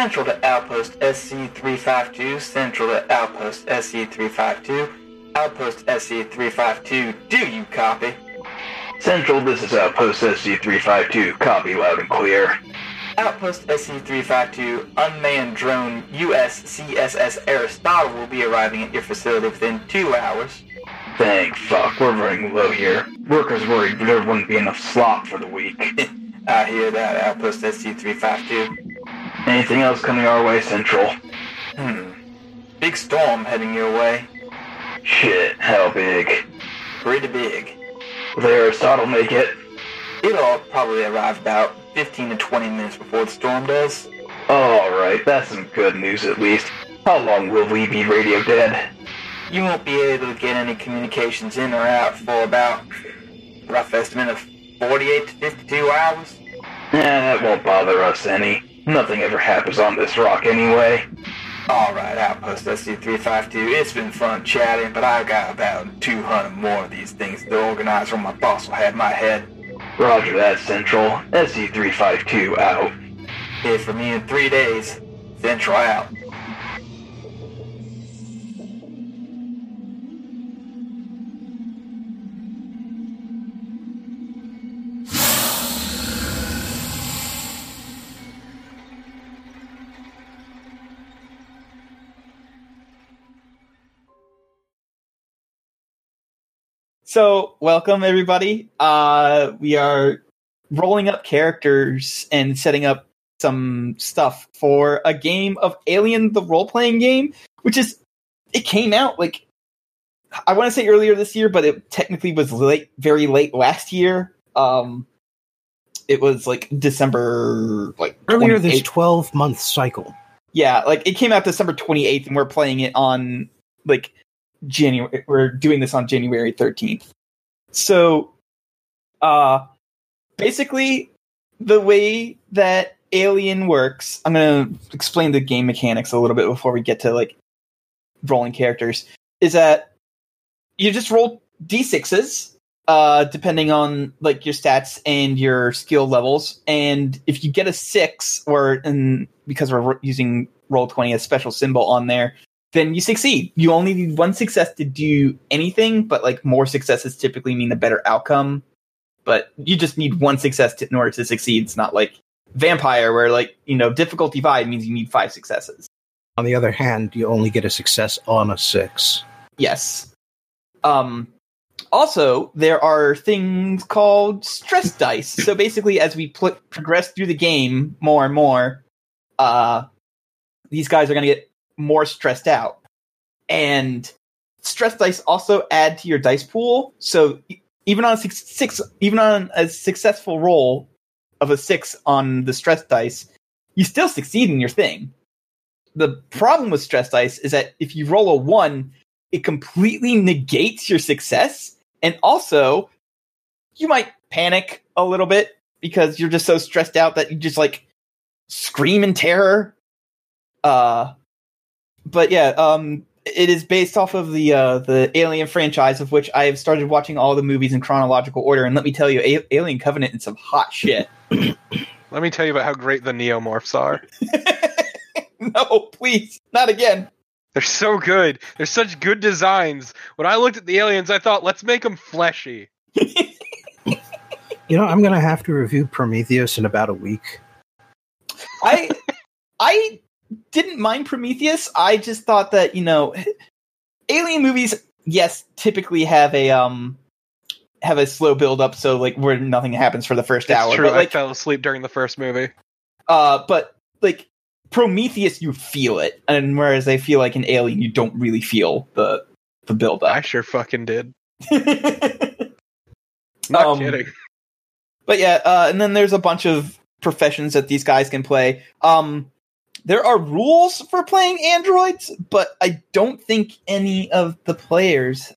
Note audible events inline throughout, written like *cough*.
Central to Outpost SC352, Central to Outpost SC352, Outpost SC352, do you copy? Central, this is Outpost SC352, copy loud and clear. Outpost SC352, unmanned drone USCSS Aristotle will be arriving at your facility within two hours. Thank fuck, we're running low here. Workers worried there wouldn't be enough slop for the week. *laughs* I hear that, Outpost SC352. Anything else coming our way, Central? Hmm. Big storm heading your way. Shit, how big? Pretty big. Will the Aristotle make it? It'll probably arrive about 15 to 20 minutes before the storm does. Alright, that's some good news at least. How long will we be radio dead? You won't be able to get any communications in or out for about rough estimate of 48 to 52 hours. Eh, that won't bother us any. Nothing ever happens on this rock anyway. Alright, Outpost SC352, it's been fun chatting, but I've got about 200 more of these things to organize or my boss will have my head. Roger that, Central. SC352 out. Here for me in three days. Central out. So, welcome everybody. Uh, we are rolling up characters and setting up some stuff for a game of Alien the role playing game, which is it came out like I want to say earlier this year, but it technically was late, very late last year. Um, it was like December, like Earlier this 12 month cycle. Yeah, like it came out December 28th, and we're playing it on like January. We're doing this on January 13th. So, uh, basically, the way that Alien works, I'm gonna explain the game mechanics a little bit before we get to like rolling characters. Is that you just roll d6s, uh, depending on like your stats and your skill levels, and if you get a six, or in because we're using roll 20 a special symbol on there then you succeed. You only need one success to do anything but like more successes typically mean a better outcome. But you just need one success to, in order to succeed. It's not like vampire where like you know difficulty five means you need five successes. On the other hand, you only get a success on a six. yes. Um also there are things called stress dice. So basically as we pl- progress through the game more and more uh these guys are going to get more stressed out. And stress dice also add to your dice pool. So even on a six, six even on a successful roll of a six on the stress dice you still succeed in your thing. The problem with stress dice is that if you roll a one it completely negates your success. And also you might panic a little bit because you're just so stressed out that you just like scream in terror. Uh but yeah um it is based off of the uh the alien franchise of which i have started watching all the movies in chronological order and let me tell you A- alien covenant is some hot shit *clears throat* Let me tell you about how great the neomorphs are. *laughs* no please not again They're so good. They're such good designs. When I looked at the aliens, I thought, let's make them fleshy. You know, I'm going to have to review Prometheus in about a week. I I didn't mind Prometheus. I just thought that you know, alien movies, yes, typically have a um have a slow build up, so like where nothing happens for the first hour. true. But I fell asleep during the first movie. uh, but like Prometheus, you feel it, and whereas I feel like an Alien, you don't really feel the the build up. I sure fucking did. *laughs* Not Um, kidding. But yeah, uh, and then there's a bunch of professions that these guys can play. Um, there are rules for playing androids, but I don't think any of the players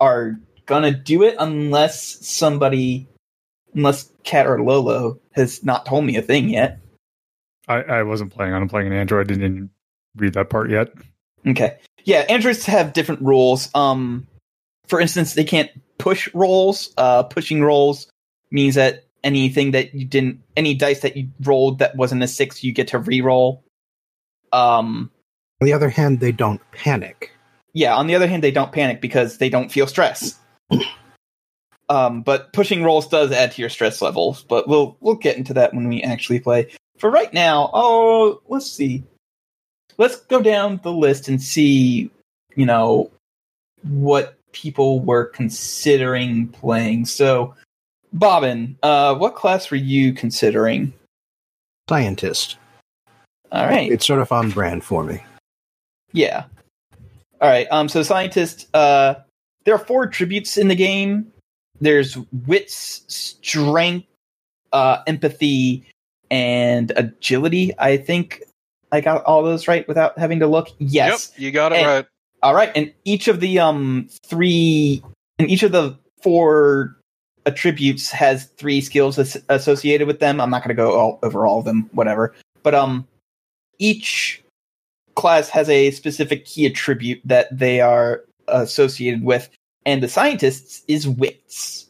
are gonna do it unless somebody, unless Cat or Lolo has not told me a thing yet. I, I wasn't planning on playing an Android. Didn't read that part yet. Okay. Yeah, androids have different rules. Um, for instance, they can't push rolls. Uh, pushing rolls means that anything that you didn't, any dice that you rolled that wasn't a six, you get to re-roll. Um, On the other hand, they don't panic. yeah. On the other hand, they don't panic because they don't feel stress. *clears throat* um, but pushing rolls does add to your stress levels. But we'll we'll get into that when we actually play. For right now, oh, let's see. Let's go down the list and see, you know, what people were considering playing. So, Bobbin, uh, what class were you considering? Scientist. All right. It's sort of on brand for me. Yeah. All right. Um. So scientist. Uh, there are four attributes in the game. There's wits, strength, uh, empathy, and agility. I think I got all those right without having to look. Yes. Yep, you got it And- right. All right. And each of the um three, and each of the four attributes has three skills as- associated with them. I'm not going to go all, over all of them. Whatever. But um, each class has a specific key attribute that they are associated with, and the scientists is wits.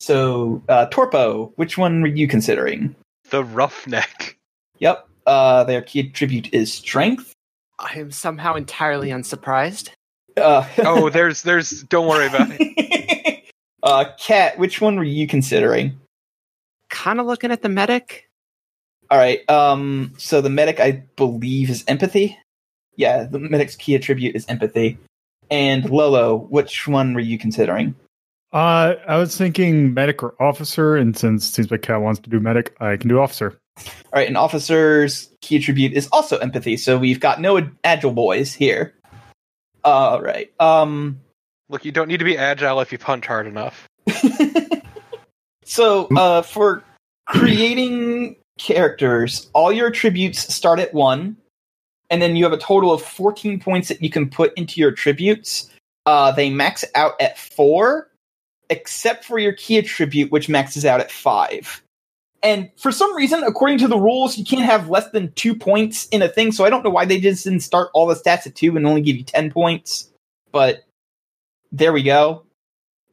So, uh, Torpo, which one were you considering? The roughneck. Yep. Uh, their key attribute is strength. I am somehow entirely unsurprised. Uh, Oh, *laughs* there's there's don't worry about it. *laughs* uh, Cat, which one were you considering? Kind of looking at the medic. All right. Um. So the medic, I believe, is empathy. Yeah, the medic's key attribute is empathy. And Lolo, which one were you considering? Uh, I was thinking medic or officer, and since it seems like Cat wants to do medic, I can do officer. All right, an officer's key attribute is also empathy. So we've got no agile boys here. All right. Um. Look, you don't need to be agile if you punch hard enough. *laughs* so uh, for creating characters, all your attributes start at one, and then you have a total of 14 points that you can put into your attributes. Uh, they max out at four, except for your key attribute, which maxes out at five. And for some reason, according to the rules, you can't have less than two points in a thing. So I don't know why they just didn't start all the stats at two and only give you 10 points. But there we go.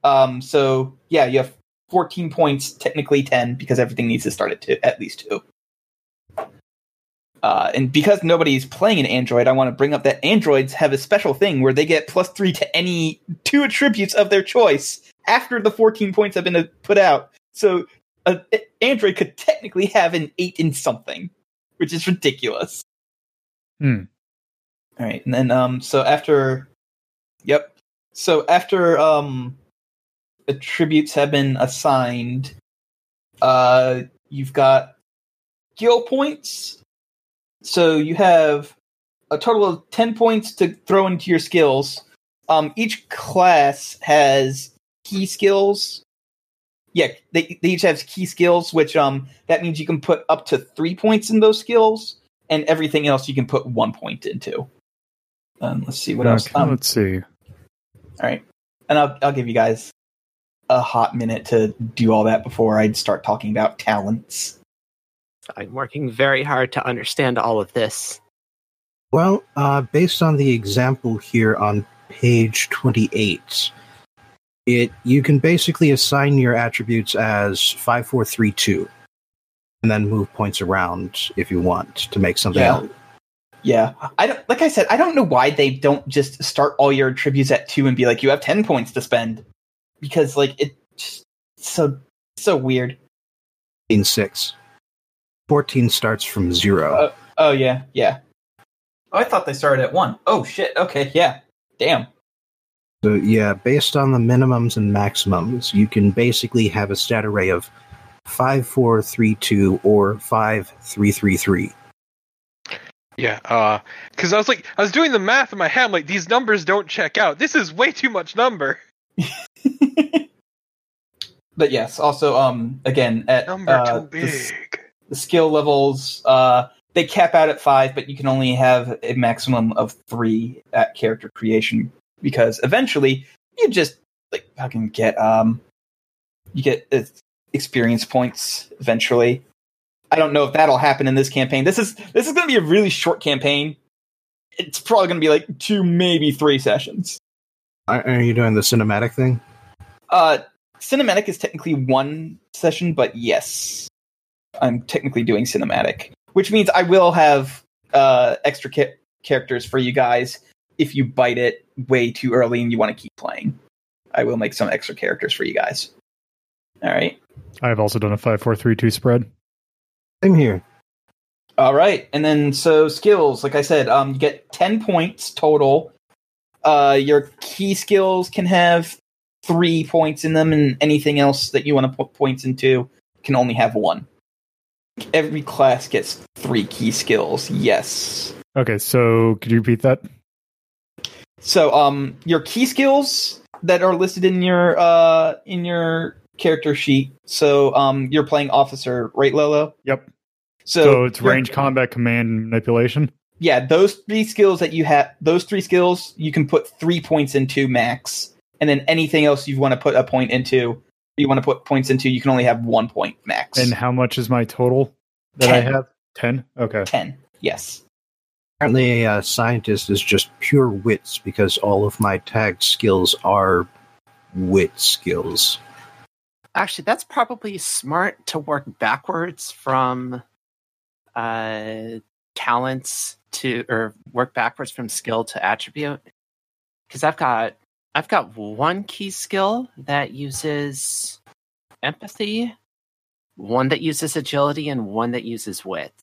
Um, so yeah, you have 14 points, technically 10, because everything needs to start at two, at least two. Uh, and because nobody's playing an android, I want to bring up that androids have a special thing where they get plus three to any two attributes of their choice after the 14 points have been uh, put out. So an android could technically have an eight in something, which is ridiculous. Hmm. All right, and then um, so after, yep, so after um, attributes have been assigned, uh, you've got skill points. So you have a total of ten points to throw into your skills. Um, each class has key skills. Yeah, they, they each have key skills, which um that means you can put up to three points in those skills, and everything else you can put one point into. Um, let's see what else. Um, let's see. all right, and I'll I'll give you guys a hot minute to do all that before I'd start talking about talents. I'm working very hard to understand all of this. Well, uh, based on the example here on page 28, it you can basically assign your attributes as 5432 and then move points around if you want to make something Yeah. else. Yeah, I don't. Like I said, I don't know why they don't just start all your attributes at two and be like, you have ten points to spend, because like it just so so weird. 6. 14 starts from 0. Uh, Oh yeah, yeah. Oh, I thought they started at one. Oh shit. Okay, yeah. Damn. So yeah, based on the minimums and maximums, you can basically have a stat array of 5432 or 5333. Yeah, uh, because I was like, I was doing the math in my head. I'm like, these numbers don't check out. This is way too much number. *laughs* *laughs* but yes, also um again at Number uh, too the the skill levels uh they cap out at five but you can only have a maximum of three at character creation because eventually you just like fucking get um you get uh, experience points eventually. I don't know if that'll happen in this campaign. This is this is going to be a really short campaign. It's probably going to be like two maybe three sessions Are, are you doing the cinematic thing? uh cinematic is technically one session but yes i'm technically doing cinematic which means i will have uh, extra ca- characters for you guys if you bite it way too early and you want to keep playing. I will make some extra characters for you guys. All right. I've also done a five, four, three, two spread. Same here. All right, and then so skills, like I said, um, you get ten points total. Uh, your key skills can have three points in them, and anything else that you want to put points into can only have one. Every class gets three key skills. Yes. Okay, so could you repeat that? So, um, your key skills that are listed in your uh in your character sheet. So, um, you're playing officer, right, Lolo? Yep. So, So, it's range combat, command, manipulation. Yeah, those three skills that you have, those three skills, you can put three points into max, and then anything else you want to put a point into, you want to put points into, you can only have one point max. And how much is my total that I have? Ten. Okay. ten, yes. Apparently, a scientist is just pure wits because all of my tagged skills are wit skills. Actually, that's probably smart to work backwards from uh, talents to, or work backwards from skill to attribute. Because I've got, I've got one key skill that uses empathy, one that uses agility, and one that uses wit.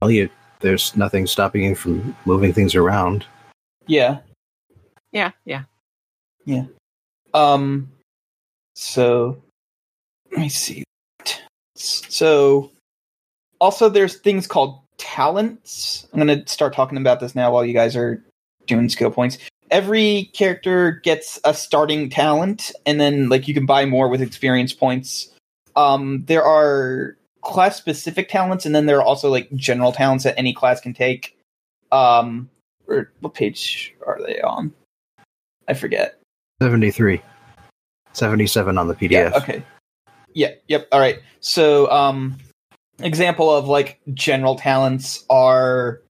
Well, you, there's nothing stopping you from moving things around. Yeah. Yeah, yeah. Um. So, let me see. So, also, there's things called talents. I'm going to start talking about this now while you guys are doing skill points. Every character gets a starting talent, and then like you can buy more with experience points. Um, there are class specific talents, and then there are also like general talents that any class can take. Um, or what page are they on? I forget. 73. 77 on the PDF. Yeah, okay. Yeah, yep. All right. So, um example of like general talents are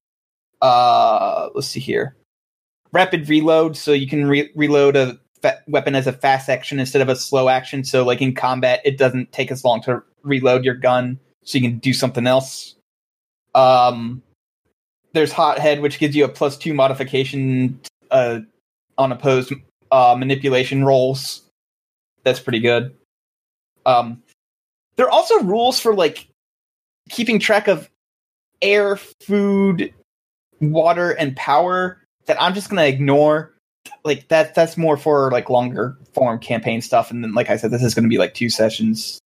uh let's see here. Rapid reload, so you can re- reload a fa- weapon as a fast action instead of a slow action. So like in combat it doesn't take as long to reload your gun, so you can do something else. Um there's hothead which gives you a plus 2 modification uh on opposed uh manipulation rolls that's pretty good. Um, there are also rules for like keeping track of air, food, water, and power that I'm just gonna ignore. Like that that's more for like longer form campaign stuff. And then like I said, this is gonna be like two sessions.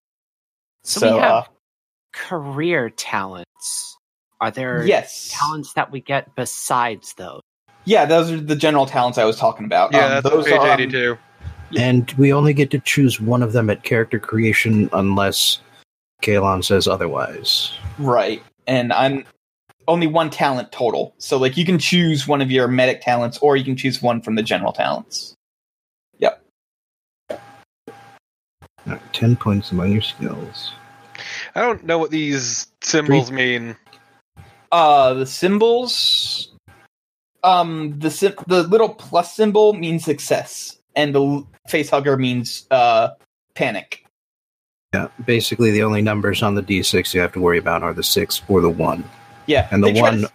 So, So, we have uh, career talents. Are there yes. talents that we get besides those? Yeah, those are the general talents I was talking about. Yeah, Um, that's those page are, um, 82. And we only get to choose one of them at character creation unless Kalon says otherwise. Right. And I'm only one talent total. So like you can choose one of your medic talents or you can choose one from the general talents. Yep. All right, 10 points among your skills. I don't know what these symbols mean. Uh the symbols um the sim- the little plus symbol means success and the face hugger means uh panic. Yeah, basically the only numbers on the d6 you have to worry about are the 6 or the 1. Yeah. And the try to 1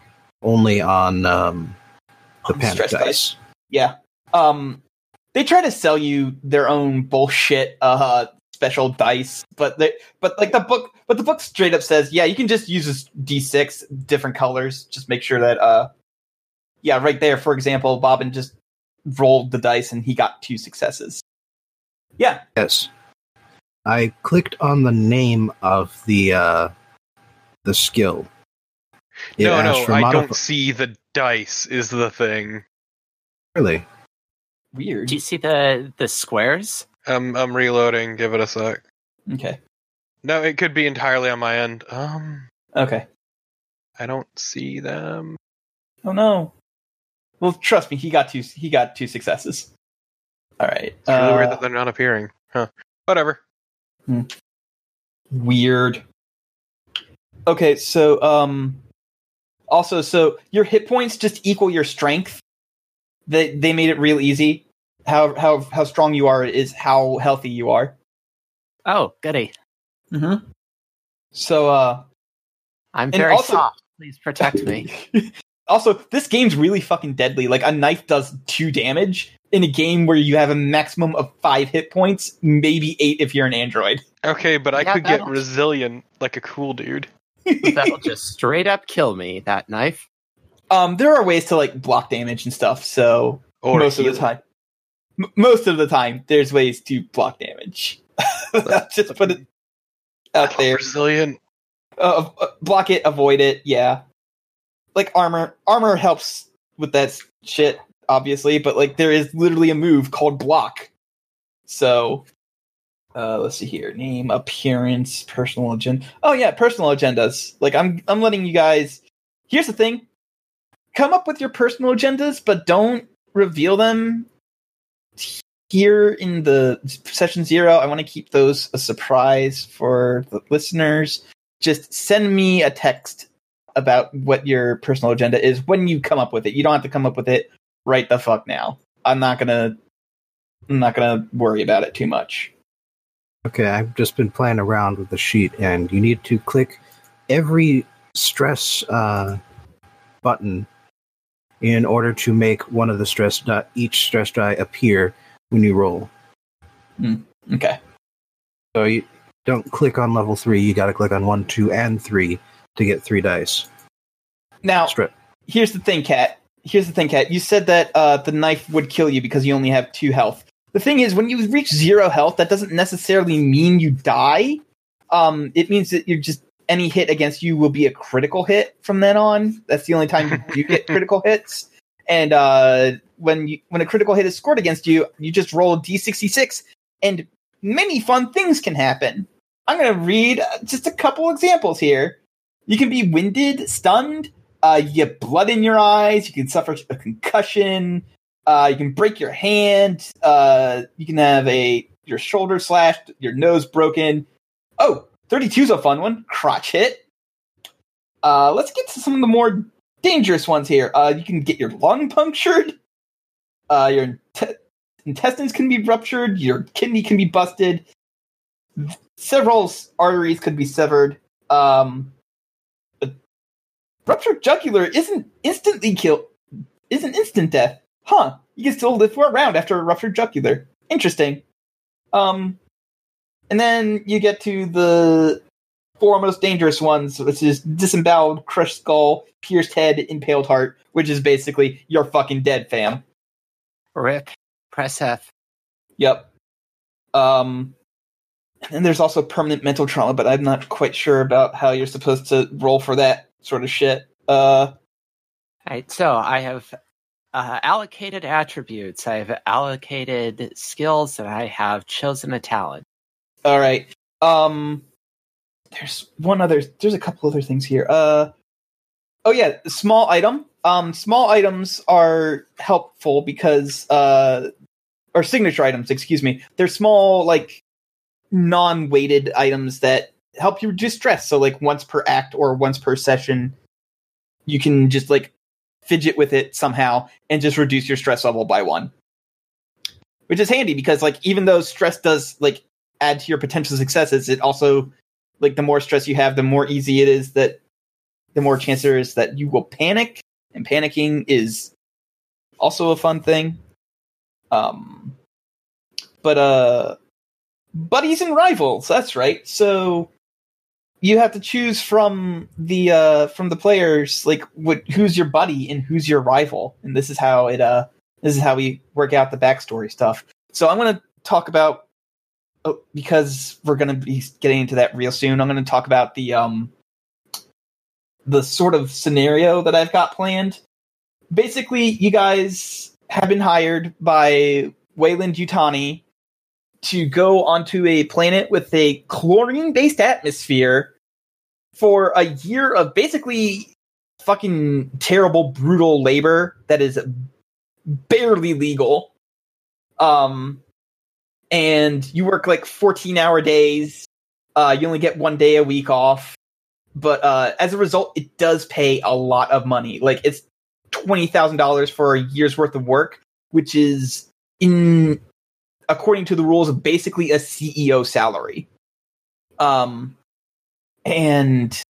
only on um, the On panic dice. dice. Yeah. Um they try to sell you their own bullshit uh special dice, but they but like the book but the book straight up says, yeah, you can just use this D6 different colors. Just make sure that uh yeah, right there, for example, Bobbin just rolled the dice and he got two successes. Yeah. Yes. I clicked on the name of the uh, the skill. It no, no, for I modif- don't see the dice is the thing. Really? Weird. Do you see the the squares? I'm I'm reloading. Give it a sec. Okay. No, it could be entirely on my end. Um, Okay. I don't see them. Oh no. Well, trust me, he got two. He got two successes. All right. It's really weird uh, that they're not appearing. Huh. Whatever. Weird. Okay, so um also so your hit points just equal your strength. They they made it real easy. How how how strong you are is how healthy you are. Oh, goody. Mm-hmm. So uh I'm very also- soft. Please protect me. *laughs* also, this game's really fucking deadly. Like a knife does two damage in a game where you have a maximum of five hit points, maybe eight if you're an android. Okay, but I Yeah, could get that'll- resilient like a cool dude. That'll *laughs* just straight up kill me. That knife. Um, there are ways to like block damage and stuff. So Or most of the time, M- most of the time, there's ways to block damage. *laughs* Just put it out there. Resilient. Uh, uh, block it, avoid it. Yeah, like armor. Armor helps with that shit, obviously. But like, there is literally a move called block. So, uh, let's see here. Name, appearance, personal agenda. Oh yeah, personal agendas. Like, I'm I'm letting you guys. Here's the thing. Come up with your personal agendas, but don't reveal them here in the session zero. I want to keep those a surprise for the listeners just send me a text about what your personal agenda is when you come up with it. You don't have to come up with it right the fuck now. I'm not gonna I'm not gonna worry about it too much. Okay, I've just been playing around with the sheet, and you need to click every stress uh, button in order to make one of the stress die, each stress die appear when you roll. Okay. So you don't click on level three; you got to click on one, two, and three to get three dice. Now Stress. here's the thing, Kat. Here's the thing, Kat. You said that uh, the knife would kill you because you only have two health. The thing is, when you reach zero health, that doesn't necessarily mean you die. Um, it means that you're just any hit against you will be a critical hit from then on. That's the only time you get *laughs* critical hits. And uh, when you when a critical hit is scored against you, you just roll a d66, and many fun things can happen. I'm going to read uh, just a couple examples here. You can be winded, stunned, uh, you get blood in your eyes. You can suffer a concussion. Uh, you can break your hand. Uh, you can have a your shoulder slashed, your nose broken. Oh, 32 is a fun one. Crotch hit. Uh, let's get to some of the more dangerous ones here. Uh, you can get your lung punctured. Uh, your inte- intestines can be ruptured. Your kidney can be busted. Several arteries could be severed. Um, ruptured jugular isn't instantly kill isn't instant death. Huh. You can still live for a round after a ruptured jugular. Interesting. Um and then you get to the four most dangerous ones, which is disemboweled, crushed skull, pierced head, impaled heart, which is basically you're fucking dead, fam. Rip. Press F. Yep. Um, and then there's also permanent mental trauma, but I'm not quite sure about how you're supposed to roll for that sort of shit. Uh, Right. So I have uh, allocated attributes. I have allocated skills, and I have chosen a talent. all right. Um, there's one other. There's a couple other things here. Uh, oh yeah, small item. Um, small items are helpful because uh, or signature items. Excuse me. They're small, like non-weighted items that help you reduce stress. So like once per act or once per session, you can just like fidget with it somehow and just reduce your stress level by one. Which is handy because like even though stress does like add to your potential successes, it also like the more stress you have, the more easy it is that the more chance there is that you will panic, and panicking is also a fun thing. Um but uh buddies and rivals, that's right. So you have to choose from the uh from the players like what who's your buddy and who's your rival. And this is how it uh this is how we work out the backstory stuff. So i'm going to talk about oh, because we're going to be getting into that real soon i'm going to talk about the um the sort of scenario that i've got planned. Basically you guys have been hired by Weyland Yutani to go onto a planet with a chlorine based atmosphere for a year of basically fucking terrible, brutal labor that is barely legal. Um, and you work like 14 hour days. Uh, you only get one day a week off. But uh, as a result, it does pay a lot of money. Like it's $20,000 for a year's worth of work, which is in according to the rules of basically a CEO salary. Um, and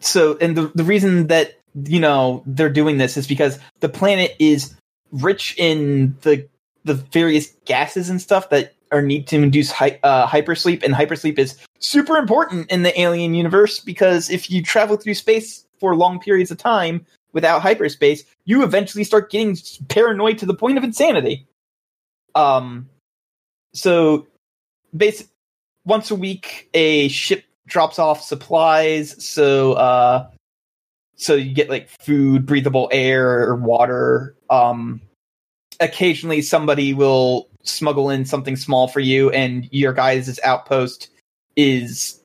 so and the the reason that you know they're doing this is because the planet is rich in the the various gases and stuff that are need to induce hy- uh, hypersleep, and hypersleep is super important in the alien universe because if you travel through space for long periods of time without hyperspace, you eventually start getting paranoid to the point of insanity. Um, so, basic once a week, a ship drops off supplies. So, uh, so you get like food, breathable air, water. Um, occasionally, somebody will smuggle in something small for you, and your guys' outpost is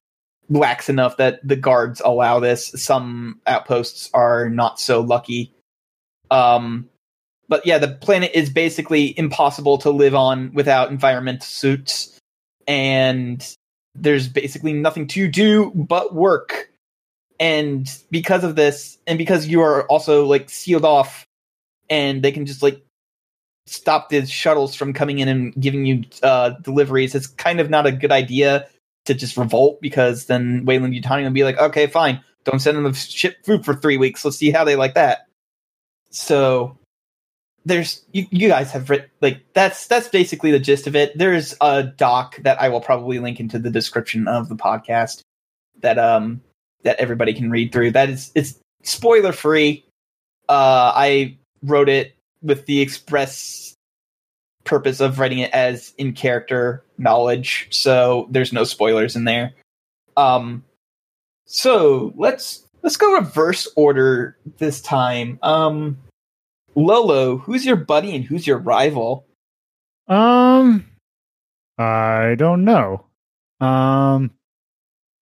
lax enough that the guards allow this. Some outposts are not so lucky. Um, but yeah, the planet is basically impossible to live on without environmental suits, and there's basically nothing to do but work. And because of this, and because you are also like sealed off, and they can just like stop the shuttles from coming in and giving you uh, deliveries, it's kind of not a good idea to just revolt because then Weyland Yutani will be like, okay, fine, don't send them the ship food for three weeks. Let's see how they like that. So there's you, you guys have written like that's that's basically the gist of it. There's a doc that I will probably link into the description of the podcast that um that everybody can read through. That is it's spoiler free. Uh I wrote it with the express purpose of writing it as in character knowledge, so there's no spoilers in there. Um so let's let's go reverse order this time. Um Lolo, who's your buddy and who's your rival? Um, I don't know. Um,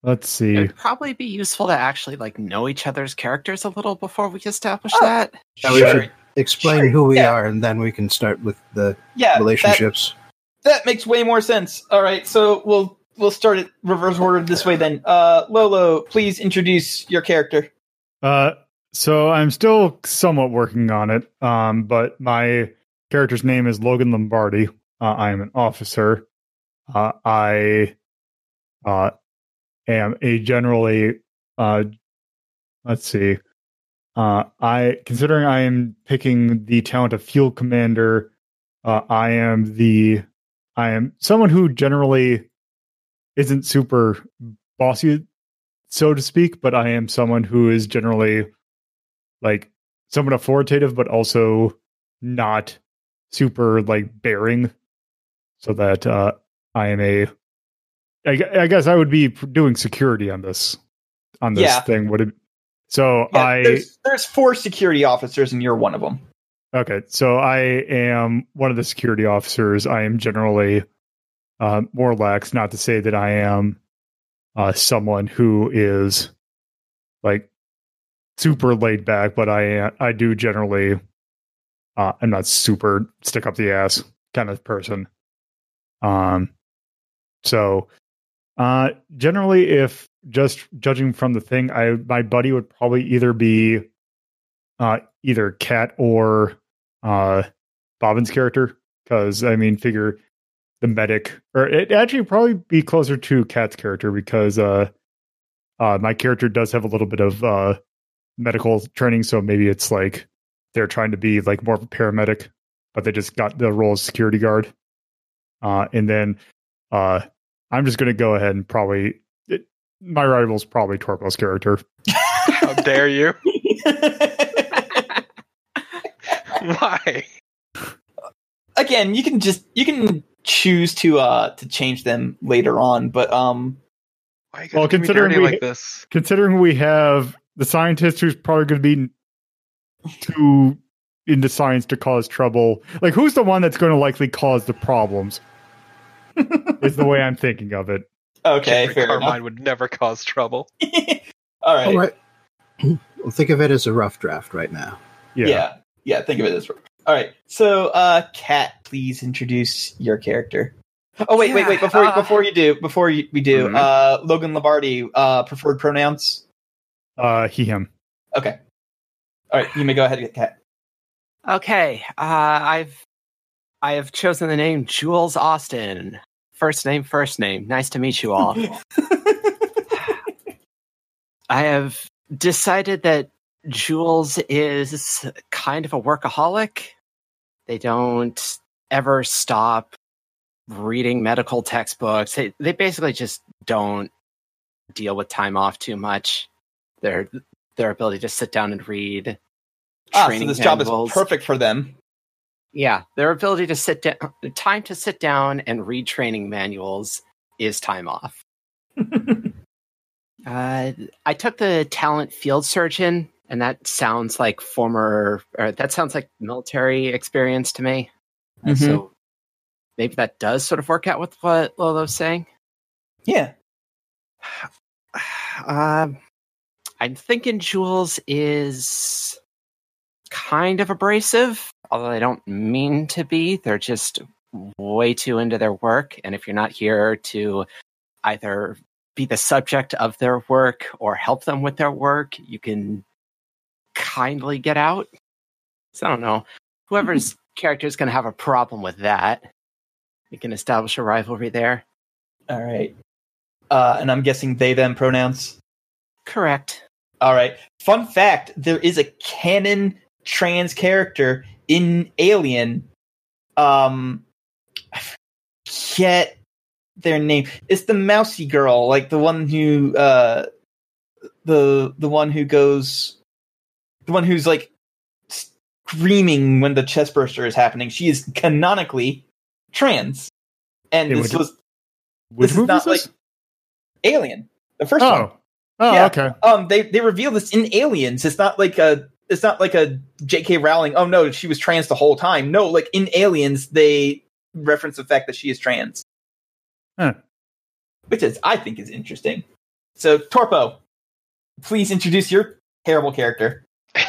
let's see. It'd probably be useful to actually like know each other's characters a little before we establish Oh, that. Yeah, we Sure. should explain Sure, who we yeah. are, and then we can start with the Yeah, that- relationships. That, makes way more sense. All right, so we'll we'll start it reverse order this way then. Uh, Lolo, please introduce your character. Uh, so I'm still somewhat working on it. Um, but my character's name is Logan Lombardi. Uh, I am an officer. Uh, I uh am a generally uh let's see. Uh, I considering I am picking the talent of field commander. Uh, I am the I am someone who generally isn't super bossy, so to speak, but I am someone who is generally like somewhat authoritative, but also not super like bearing. So that uh, I am a, I, guess I would be doing security on this, on this Yeah. thing. Would it? So Yeah, I there's, there's four security officers, and you're one of them. Okay, so I am one of the security officers. I am generally uh, more lax. Not to say that I am uh, someone who is like super laid back, but I I do generally. Uh, I'm not super stick up the ass kind of person. Um, so uh, generally, if just judging from the thing, I my buddy would probably either be uh, either Cat or uh Bobbin's character because I mean figure the medic or it actually probably be closer to Cat's character because uh uh my character does have a little bit of uh medical training so maybe it's like they're trying to be like more of a paramedic but they just got the role of security guard uh and then uh I'm just gonna go ahead and probably it, my rival's probably Torpo's character How *laughs* dare you? *laughs* Why? Again, you can just you can choose to uh to change them later on, but um Why you Well, gotta do me considering we- like this? considering we have the scientist who's probably going to be too into science to cause trouble. Like, who's the one that's going to likely cause the problems? *laughs* is the way I'm thinking of it. okay, Jeffrey fair Carmine would never cause trouble. *laughs* All right. All right. Well, think of it as a rough draft right now. Yeah. yeah. yeah, think of it as way. All right. So, uh Kat, please introduce your character. Oh wait, wait, wait! Before uh, before you do, before you, we do, Mhm. uh Logan Lombardi, uh preferred pronouns. Uh, he, him. Okay. All right, you may go ahead, and get Kat. Okay, uh, I've I have chosen the name Jules Austin. First name, first name. Nice to meet you all. *laughs* I have decided that Jules is kind of a workaholic. They don't ever stop reading medical textbooks. They, they basically just don't deal with time off too much. Their their ability to sit down and read. Ah, so training this job is perfect for them. Yeah, their ability to sit down, time to sit down and read training manuals is time off. *laughs* Uh, I took the talent field surgeon, and that sounds like former, or that sounds like military experience to me. Uh, Mhm. So maybe that does sort of work out with what Lolo's saying. Yeah. *sighs* Um, I'm thinking Jules is kind of abrasive, although they don't mean to be. They're just way too into their work. And if you're not here to either be the subject of their work or help them with their work, you can kindly get out. So I don't know. Whoever's *laughs* character is going to have a problem with that, you can establish a rivalry there. All right. Uh, and I'm guessing they them pronouns. Correct. All right. Fun fact: there is a canon trans character in Alien. Um, I forget their name. It's the mousy girl, like the one who, uh, the the one who goes, the one who's like screaming when the chest burster is happening. She is canonically trans, and Hey, this was Which this is not is this? like Alien, the first one oh, Yeah. okay. um they they reveal this in aliens it's not like a it's not like a jk rowling oh no she was trans the whole time no like in aliens they reference the fact that she is trans Huh. which is i think is interesting so torpo please introduce your terrible character *laughs*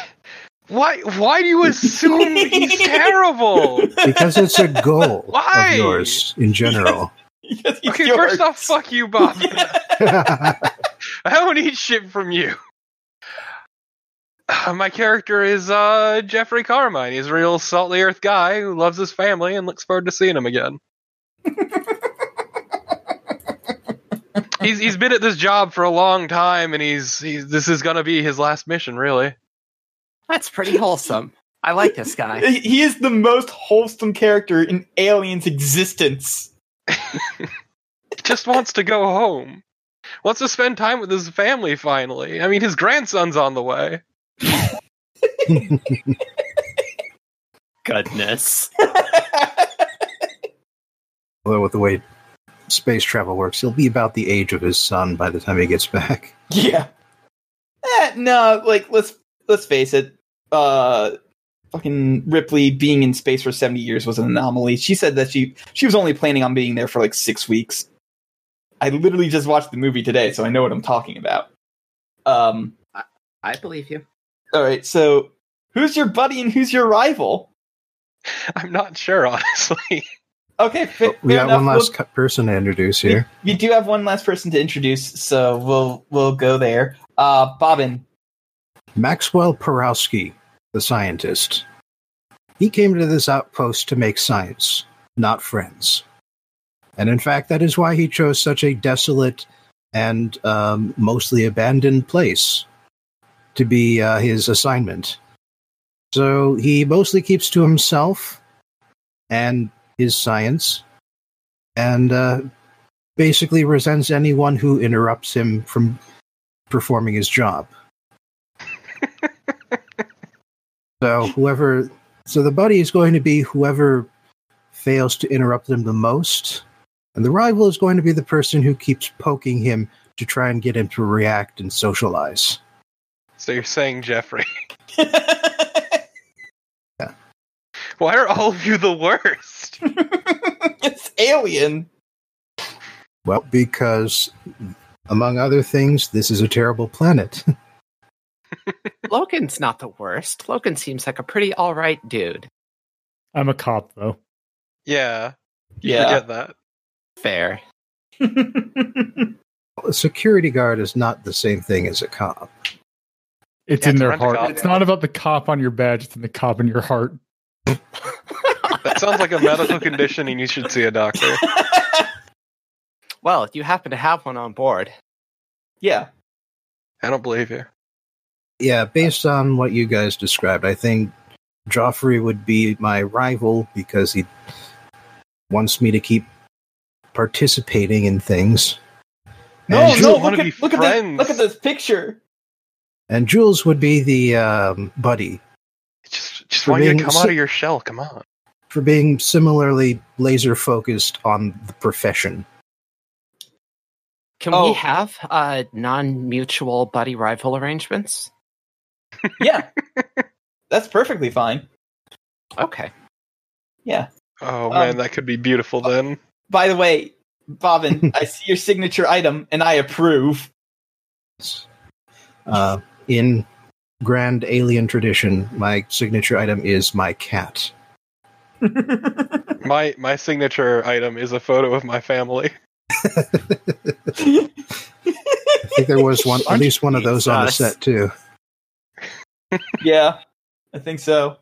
Why? Why do you assume he's *laughs* terrible? because it's a goal Why? of yours in general. *laughs* Because he's Okay, yours. first off, fuck you, Bob. *laughs* I don't need shit from you. Uh, *sighs* My character is uh, Jeffrey Carmine. He's a real salt of the earth guy who loves his family and looks forward to seeing him again. *laughs* he's he's been at this job for a long time, and he's he's this is gonna be his last mission, really. That's pretty wholesome. I like this guy. He- *laughs* he is the most wholesome character in aliens existence Just wants to go home. Wants to spend time with his family finally. I mean, his grandson's on the way. Goodness. *laughs* Although with the way space travel works, he'll be about the age of his son by the time he gets back. *laughs* Yeah. Eh, no, like let's let's face it. Uh fucking Ripley being in space for 70 years was an anomaly. She said that she she was only planning on being there for like 6 weeks. I literally just watched the movie today, so I know what I'm talking about. Um I believe you. all right, so who's your buddy and who's your rival? I'm not sure, *laughs* honestly. Okay, fa- we fair got enough. one We'll- last person to introduce here. we do have one last person to introduce, so we'll we'll go there. Uh Bobbin. Maxwell Porowski, the scientist. He came to this outpost to make science, not friends. And in fact, that is why he chose such a desolate and um, mostly abandoned place to be uh, his assignment. So he mostly keeps to himself and his science, and uh, basically resents anyone who interrupts him from performing his job. *laughs* So whoever, so the buddy is going to be whoever fails to interrupt them the most, and the rival is going to be the person who keeps poking him to try and get him to react and socialize. So you're saying Jeffrey. *laughs* *laughs* yeah. Why are all of you the worst? *laughs* it's Alien. Well, because among other things, this is a terrible planet. Logan's not the worst. Logan seems like a pretty alright dude. I'm a cop though. Yeah, you Yeah. forget that. Fair. *laughs* a security guard is not the same thing as a cop. It's Yeah, in it's their heart. cop. It's not about the cop on your badge. It's in the cop in your heart. That sounds like a medical condition, and you should see a doctor. *laughs* Well, if you happen to have one on board. yeah. I don't believe you. Yeah, based on what you guys described, I think Joffrey would be my rival because he wants me to keep participating in things. No, And no, Jules look at, look at this, look at this picture. And Jules would be the um, buddy Just, just want you to come si- out of your shell. Come on. for being similarly laser focused on the profession. Can Oh. we have uh, non-mutual buddy rival arrangements? *laughs* Yeah, that's perfectly fine. Okay. Yeah. Oh Um, man, that could be beautiful then. By the way, Bobbin, *laughs* I see your signature item and I approve. Uh, in grand alien tradition, my signature item is my cat. *laughs* My my signature item is a photo of my family. *laughs* I think there was one, at least one of those on the set too. yeah, I think so.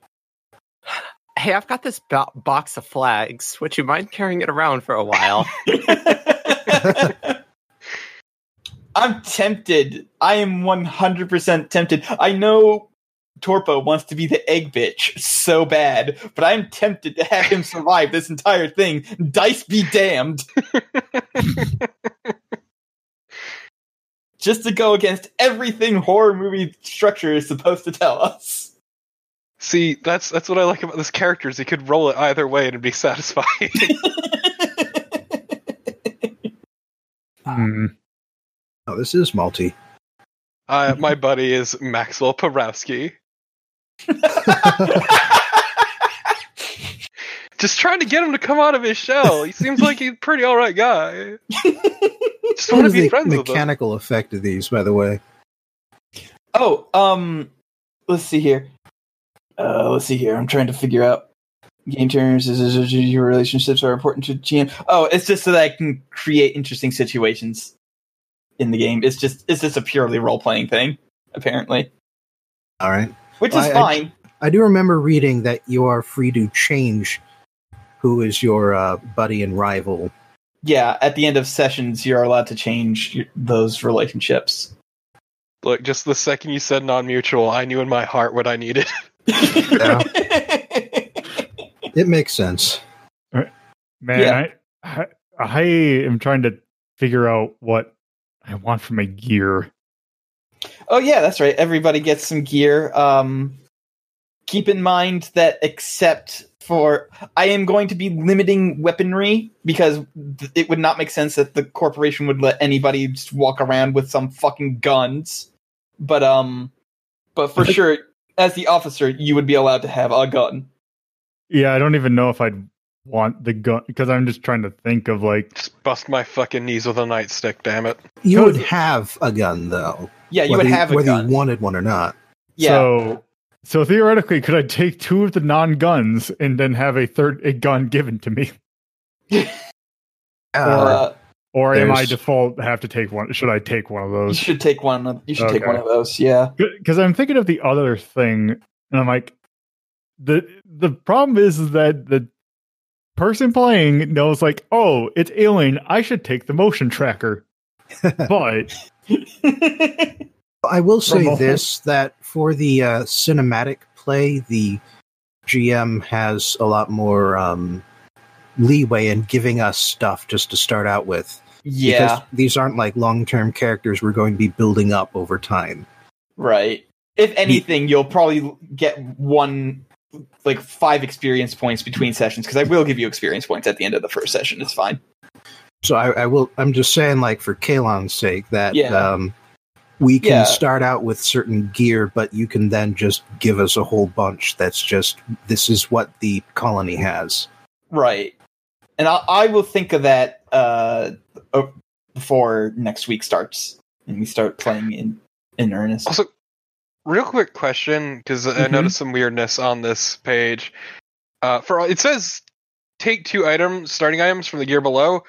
Hey, I've got this bo- box of flags. Would you mind carrying it around for a while? *laughs* I'm tempted. I am 100% tempted. I know Torpo wants to be the egg bitch so bad, but I'm tempted to have him survive this entire thing. Dice be damned. *laughs* Just to go against everything horror movie structure is supposed to tell us. See, that's that's what I like about this character is he could roll it either way and it'd be *laughs* satisfying. Hmm. Oh, this is multi. uh, my buddy is Maxwell Porowski. *laughs* Just trying to get him to come out of his shell. He seems like he's a pretty alright guy. *laughs* Just want to be the friends with him. mechanical effect of these, by the way? oh, um, let's see here. Uh, let's see here. I'm trying to figure out game terms. Is is- is- Your relationships are important to GM. Oh, it's just so that I can create interesting situations in the game. It's just it's just a purely role playing thing, apparently, All right. which Well, is I- I- fine. I do remember reading that you are free to change who is your uh, buddy and rival. yeah, at the end of sessions, you're allowed to change your, those relationships. Look, just the second you said non-mutual, I knew in my heart what I needed. *laughs* It makes sense. Man, Yeah. I, I I am trying to figure out what I want for my gear. Oh yeah, that's right. Everybody gets some gear. Um, keep in mind that except for I am going to be limiting weaponry because th- it would not make sense that the corporation would let anybody just walk around with some fucking guns. But um, but for *laughs* sure, as the officer, you would be allowed to have a gun. Yeah, I don't even know if I'd want the gun because I'm just trying to think of like Just bust my fucking knees with a nightstick, damn it. You would have a gun, though. Yeah, you whether would have a whether gun. you wanted one or not. yeah, so. So theoretically, could I take two of the non-guns and then have a third a gun given to me, *laughs* Uh, or am I default have to take one? Should I take one of those? you those? should take one. of- You should take one of those. Yeah. because I'm thinking of the other thing, and I'm like, the the problem is, is that the person playing knows like, oh, it's alien. I should take the motion tracker, *laughs* but I will say Remote. this: that for the uh, cinematic play, the GM has a lot more um, leeway in giving us stuff just to start out with. yeah. Because these aren't like long-term characters we're going to be building up over time. Right. If anything, you'll probably get one, like five experience points between sessions because I will give you experience points at the end of the first session. It's fine. So I, I will. I'm just saying, like for Kalon's sake, that Yeah. um, we can Yeah. start out with certain gear, but you can then just give us a whole bunch. That's just this is what the colony has. Right. And I, I will think of that uh, uh, before next week starts and we start playing in in earnest. Also, real quick question because I Mhm. noticed some weirdness on this page. Uh, for it says take two items, starting items from the gear below,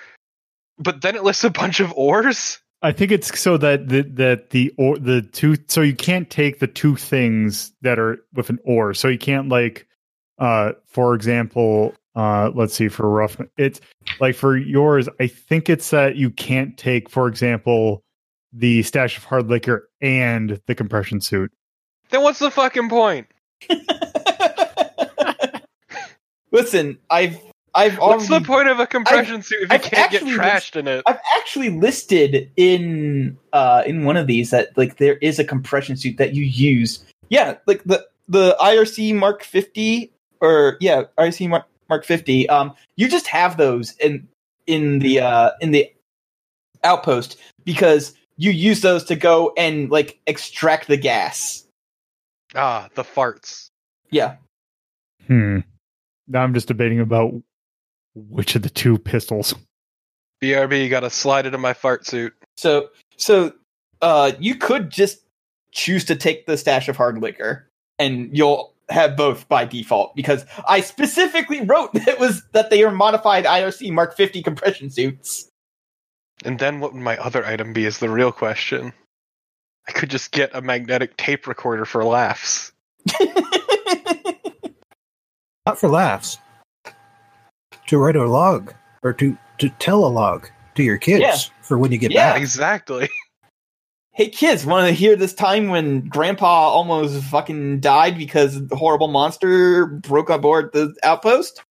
but then it lists a bunch of ores. I think it's so that the that the or the two so you can't take the two things that are with an or. So you can't like uh for example, uh let's see for rough it's like for yours, I think it's that you can't take, for example, the stash of hard liquor and the compression suit. Then what's the fucking point? *laughs* Listen, I've I've What's already the point of a compression suit if you I've can't get actually trashed in it? I've actually listed in uh in one of these that like there is a compression suit that you use. Yeah, like the the IRC Mark 50 or yeah, IRC Mark Mark 50. Um you just have those in in the uh in the outpost because you use those to go and like extract the gas. Ah, the farts. Yeah. Hmm. Now I'm just debating about which of the two pistols. BRB got to slide into my fart suit. So so uh you could just choose to take the stash of hard liquor and you'll have both by default because I specifically wrote that *laughs* it was that they are modified IRC Mark 50 compression suits. And then what would my other item be is the real question. I could just get a magnetic tape recorder for laughs. *laughs* Not for laughs. To write a log or to, to tell a log to your kids Yeah. for when you get Yeah. back. Exactly. *laughs* hey kids, want to hear this time when grandpa almost fucking died because the horrible monster broke aboard the outpost?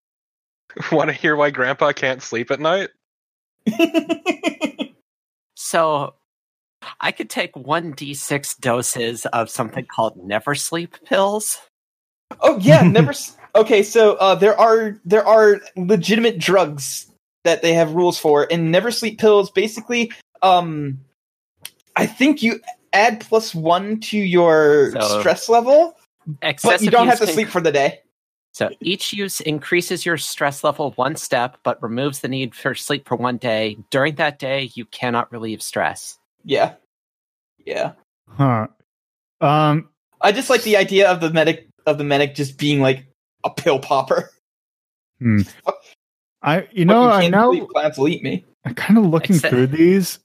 *laughs* Want to hear why Grandpa can't sleep at night? So I could take 1d6 doses of something called never sleep pills. Oh yeah, *laughs* never. s- okay, so uh, there are there are legitimate drugs that they have rules for, and never sleep pills. Basically, um, I think you add plus one to your So- stress level, but you don't have to can- sleep for the day. So each use increases your stress level one step, but removes the need for sleep for one day. During that day, you cannot relieve stress. Yeah, yeah. Huh. Um I just like the idea of the medic of the medic just being like a pill popper. Hmm. I you But know, I can't now sleep, plants will eat me. I'm kind of looking Except- through these,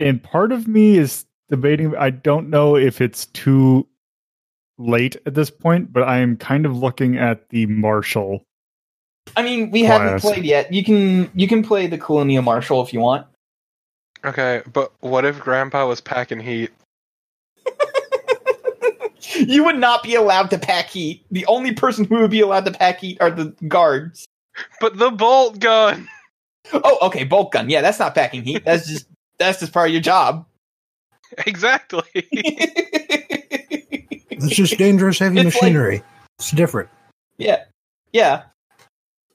and part of me is debating. I don't know if it's too late at this point, but I am kind of looking at the Marshall. I mean, we haven't played yet. You can you can play the Colonial Marshal if you want. Okay, but what if Grandpa was packing heat? *laughs* you would not be allowed to pack heat. The only person who would be allowed to pack heat are the guards. But the bolt gun! Oh, okay, bolt gun. Yeah, that's not packing heat. That's just that's just part of your job. *laughs* Exactly. It's just dangerous heavy It's like- machinery. it's different. yeah, yeah.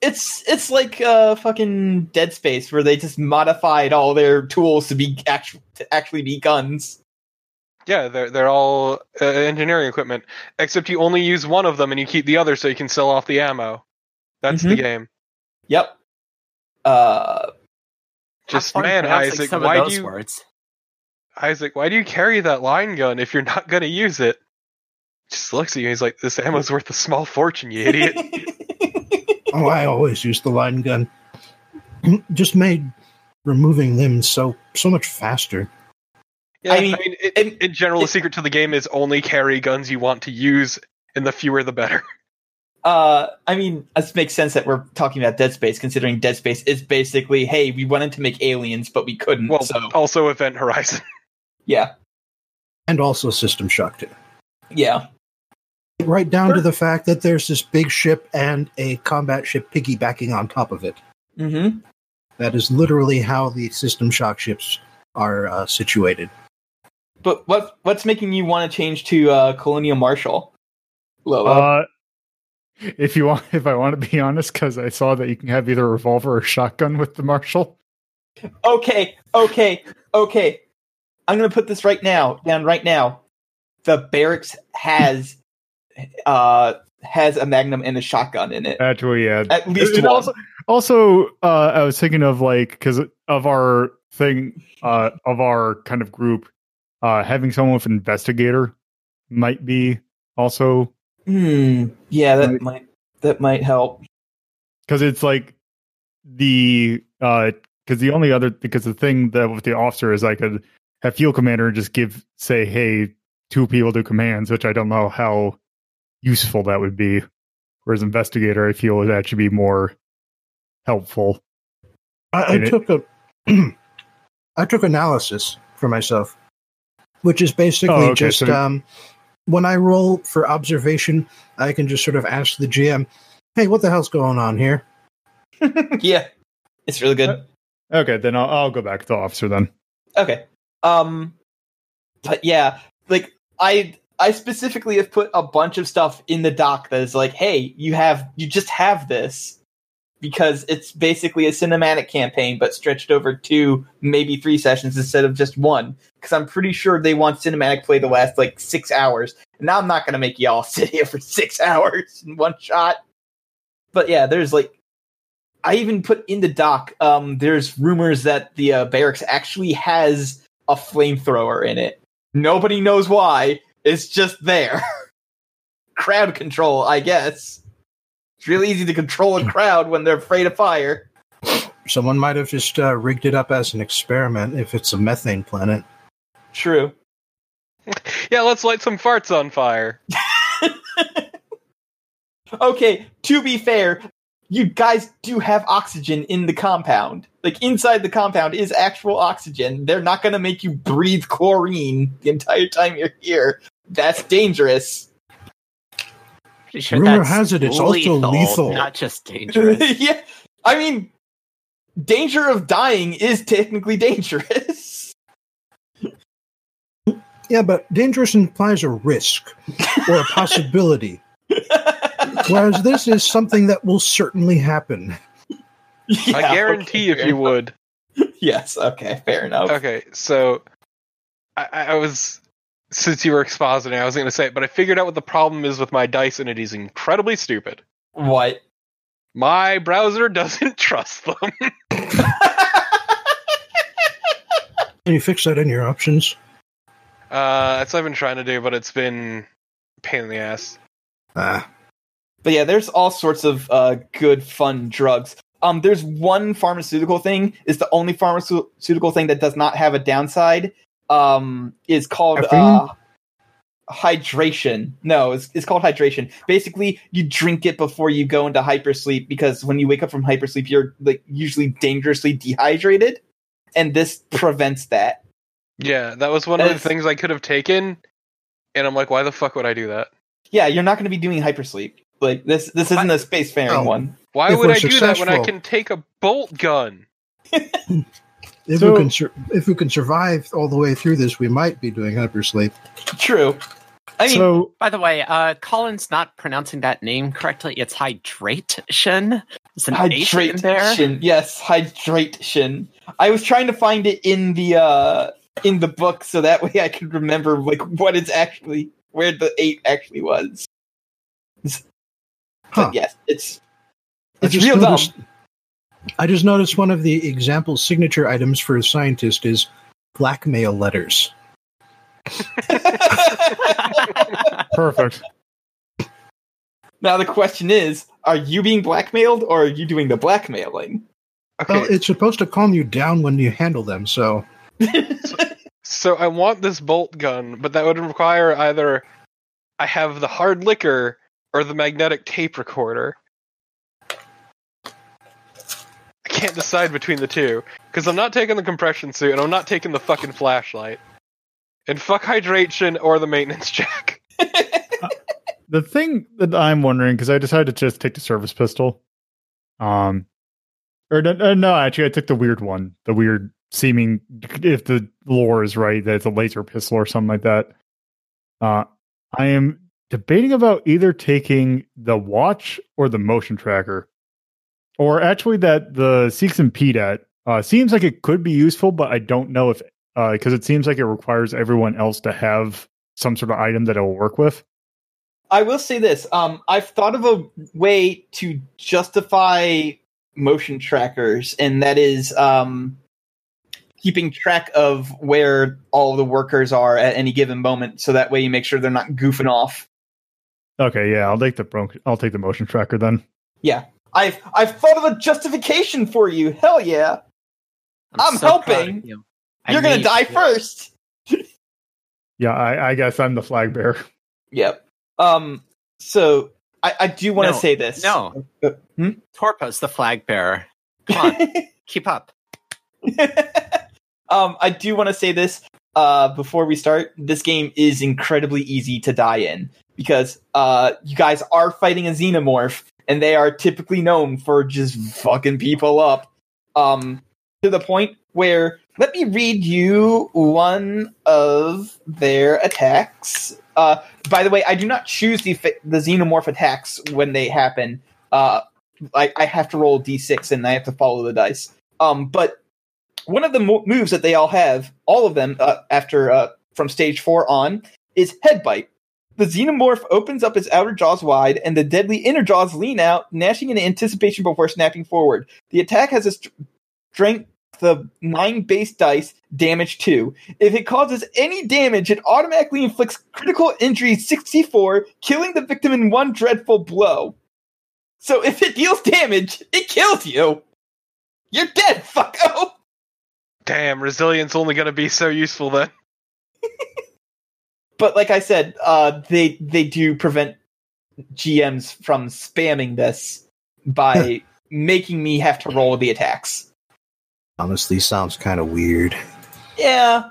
It's it's like uh fucking Dead Space where they just modified all their tools to be actual to actually be guns. yeah, they're they're all uh, engineering equipment, except you only use one of them and you keep the other so you can sell off the ammo. That's the Mhm. game. Yep. Uh, Just Have fun man, pronouncing Isaac, some why of do those you words. Isaac, why do you carry that line gun if you're not gonna use it? Just looks at you. He's like, "This ammo's worth a small fortune, you idiot." *laughs* Oh, I always use the line gun. *clears throat* just made removing them so so much faster. Yeah, I I mean, mean, it, it- in general, the secret to the game is only carry guns you want to use, and the fewer the better. *laughs* uh, I mean, it makes sense that we're talking about Dead Space, considering Dead Space is basically, hey, we wanted to make aliens, but we couldn't. Well, so also Event Horizon. *laughs* yeah, And also System Shock 2. yeah. Right down to the fact that there's this big ship and a combat ship piggybacking on top of it. Mm-hmm. That is literally how the System Shock ships are uh, situated. But what what's making you want to change to uh, Colonial Marshal, Lolo? Uh, if you want, if I want to be honest, because I saw that you can have either a revolver or shotgun with the marshal okay, okay, okay. I'm gonna put this right now down right now. The barracks has uh has a magnum and a shotgun in it. Actually, yeah. At least one. also, also, uh, I was thinking of like because of our thing, uh, of our kind of group, uh, having someone with investigator might be also Hmm. Yeah, that Right. might that might help. because it's like the uh because the only other because the thing that with the officer is I could have field commander just give say hey two people do commands which I don't know how useful that would be whereas investigator I feel would actually be more helpful I, I And it- took a *clears throat* I took analysis for myself, which is basically Oh, okay, just so- um, when I roll for observation, I can just sort of ask the GM, "Hey, what the hell's going on here?" *laughs* yeah, it's really good. Okay, then I'll, I'll go back to the officer then. Okay. Um but yeah, like I I specifically have put a bunch of stuff in the doc that is like, hey, you have you just have this because it's basically a cinematic campaign but stretched over two, maybe three sessions instead of just one. Because I'm pretty sure they want cinematic play to last like six hours. And now I'm not gonna make y'all *laughs* sit here for six *laughs* hours in one shot. But yeah, there's like I even put in the doc. Um, there's rumors that the uh, barracks actually has a flamethrower in it. Nobody knows why. It's just there. *laughs* crowd control, I guess. It's really easy to control a crowd when they're afraid of fire. Someone might have just uh, rigged it up as an experiment if it's a methane planet. True. *laughs* Yeah, let's light some farts on fire. *laughs* Okay, to be fair, you guys do have oxygen in the compound. Like inside the compound is actual oxygen. They're not going to make you breathe chlorine the entire time you're here. That's dangerous. Pretty sure Rumor that's has it it's also lethal. not just *laughs* dangerous. yeah. I mean, danger of dying is technically dangerous. *laughs* Yeah, but dangerous implies a risk or a possibility, *laughs* whereas this is something that will certainly happen. Yeah, I guarantee okay, if you would. Yes, okay, fair enough. Okay, so I, I I was since you were expositing, I was going to say it, but I figured out what the problem is with my dice, and it is incredibly stupid. What? My browser doesn't *laughs* trust them. Can you fix that in your options? Uh, that's what I've been trying to do, but it's been a pain in the ass. Ah, But yeah, there's all sorts of uh, good, fun drugs. Um, there's one pharmaceutical thing. Is the only pharmaceutical thing that does not have a downside. Um, is called uh, Hydr8tion. No, it's, it's called Hydr8tion. Basically, you drink it before you go into hypersleep because when you wake up from hypersleep, you're like usually dangerously dehydrated, and this prevents that. Yeah, that was one of the things I could have taken, and I'm like, why the fuck would I do that? Yeah, you're not going to be doing hypersleep. Like this, this isn't a spacefaring Oh. one. Why If would we're I do that when I can take a bolt gun? *laughs* if So- we can sur- if we can survive all the way through this, we might be doing hypersleep. True. I mean, so By the way, uh, Colin's not pronouncing that name correctly. It's Hydr8tion. There's an H in there. Yes, Hydr8tion. I was trying to find it in the uh in the book so that way I could remember like what it's actually where the eight actually was. Huh. But yes, it's it's real noticed- dumb. I just noticed one of the example signature items for a scientist is blackmail letters. *laughs* perfect. now the question is, are you being blackmailed or are you doing the blackmailing? Okay, Well, it's supposed to calm you down when you handle them, so so I want this bolt gun, but that would require either I have the hard liquor or the magnetic tape recorder. I can't decide between the two because I'm not taking the compression suit and I'm not taking the fucking flashlight. And fuck Hydr8tion or the maintenance jack. *laughs* The thing that I'm wondering because I decided to just take the service pistol, um, or no, no, no, actually I took the weird one, the weird seeming if the lore is right that it's a laser pistol or something like that. Uh, I am debating about either taking the watch or the motion tracker, or actually that the Seegson PDAT uh, seems like it could be useful, but I don't know if because it seems like it requires everyone else to have some sort of item that it will work with. I will say this. Um, I've thought of a way to justify motion trackers, and that is um, keeping track of where all the workers are at any given moment, so that way you make sure they're not goofing off. Okay, yeah, I'll take the bro- I'll take the motion tracker then. Yeah, I've I've thought of a justification for you. Hell yeah, I'm so proud of helping. You. You're gonna need- die first. Yeah, I, I guess I'm the flag bearer. Yep. Um. So I, I do want to No, say this. no. Uh, hmm? Torpo's the flag bearer. Come on, *laughs* keep up. *laughs* um, I do want to say this. uh, before we start, this game is incredibly easy to die in because uh, you guys are fighting a xenomorph, and they are typically known for just fucking people up. Um, to the point where let me read you one of their attacks. Uh, by the way, I do not choose the the xenomorph attacks when they happen. Uh, I, I have to roll d6 and I have to follow the dice. Um, but one of the mo- moves that they all have, all of them uh, after uh, from stage four on, is headbite. The xenomorph opens up its outer jaws wide, and the deadly inner jaws lean out, gnashing in anticipation before snapping forward. The attack has a st- strength of nine base dice, damage two. If it causes any damage, it automatically inflicts critical injury 64, killing the victim in one dreadful blow. So if it deals damage, it kills you. You're dead, fucko. Damn, resilience only going to be so useful then. *laughs* But like I said, uh, they they do prevent GMs from spamming this by making me have to roll the attacks. Honestly, sounds kind of weird. Yeah,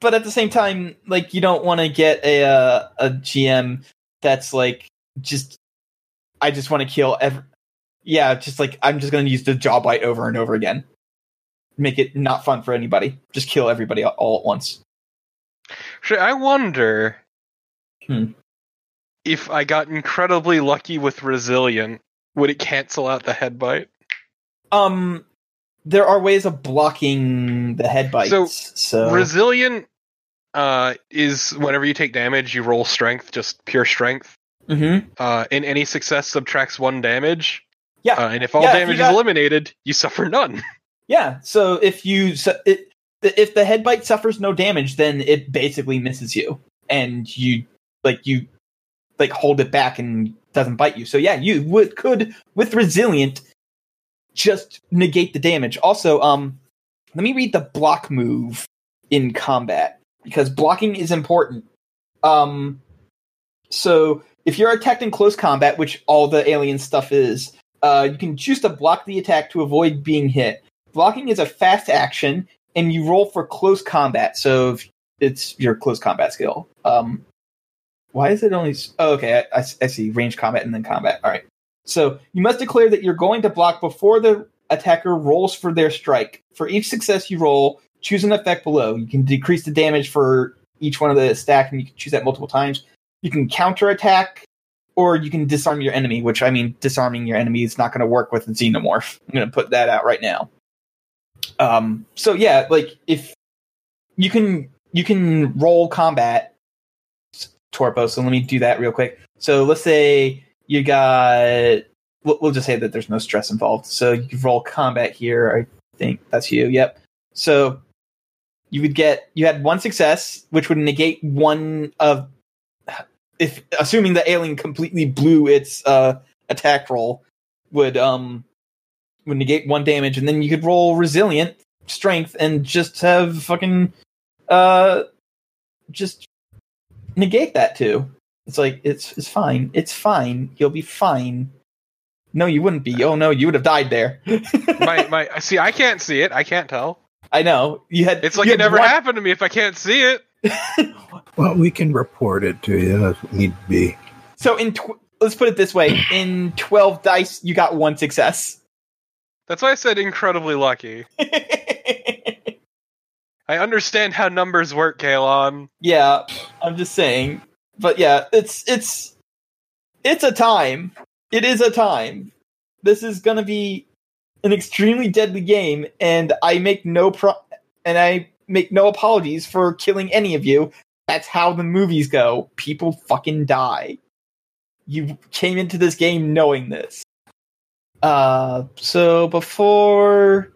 but at the same time, like you don't want to get a uh, a GM that's like just I just want to kill every. Yeah, just like I'm just going to use the jaw bite over and over again. Make it not fun for anybody. Just kill everybody all at once. Actually, I wonder Hmm. if I got incredibly lucky with resilient, would it cancel out the head bite? Um, there are ways of blocking the head bites. So, So, Resilient uh, is whenever you take damage, you roll strength, just pure strength. Mhm. Uh, and any success subtracts one damage. Yeah. Uh, and if all Yeah, if damage got- is eliminated, you suffer none. *laughs* yeah. So if you su- it, if the head bite suffers no damage, then it basically misses you, and you like you like hold it back and doesn't bite you. So yeah, you would could with resilient just negate the damage. Also, um, let me read the block move in combat because blocking is important. Um, so if you're attacked in close combat, which all the alien stuff is, uh, you can choose to block the attack to avoid being hit. Blocking is a fast action, and you roll for close combat. So it's your close combat skill. Um, why is it only? Oh, okay, I see. Range combat and then combat. All right. So you must declare that you're going to block before the attacker rolls for their strike. For each success you roll, choose an effect below. You can decrease the damage for each one of the stack, and you can choose that multiple times. You can counter attack, or you can disarm your enemy. Which I mean, disarming your enemy is not going to work with a xenomorph. I'm going to put that out right now. Um. So yeah, like if you can you can roll combat torpo. So let me do that real quick. So let's say you got. We'll, just say that there's no stress involved. So you roll combat here. I think that's you. Yep. So you would get you had one success, which would negate one of if assuming the alien completely blew its uh, attack roll would um would negate one damage, and then you could roll resilient strength and just have fucking uh just negate that too. It's like it's it's fine. It's fine. You'll be fine. No, you wouldn't be. Oh no, you would have died there. *laughs* my my see, I can't see it. I can't tell. I know you had. It's like it never one- happened to me if I can't see it. *laughs* Well, we can report it to you if need be. So in tw- let's put it this way: in twelve dice, you got one success. That's why I said incredibly lucky. *laughs* I understand how numbers work, Kalon. yeah, I'm just saying. But yeah, it's it's it's a time. It is a time. This is gonna be an extremely deadly game, and I make no pro and I make no apologies for killing any of you. That's how the movies go. People fucking die. You came into this game knowing this. Uh, so before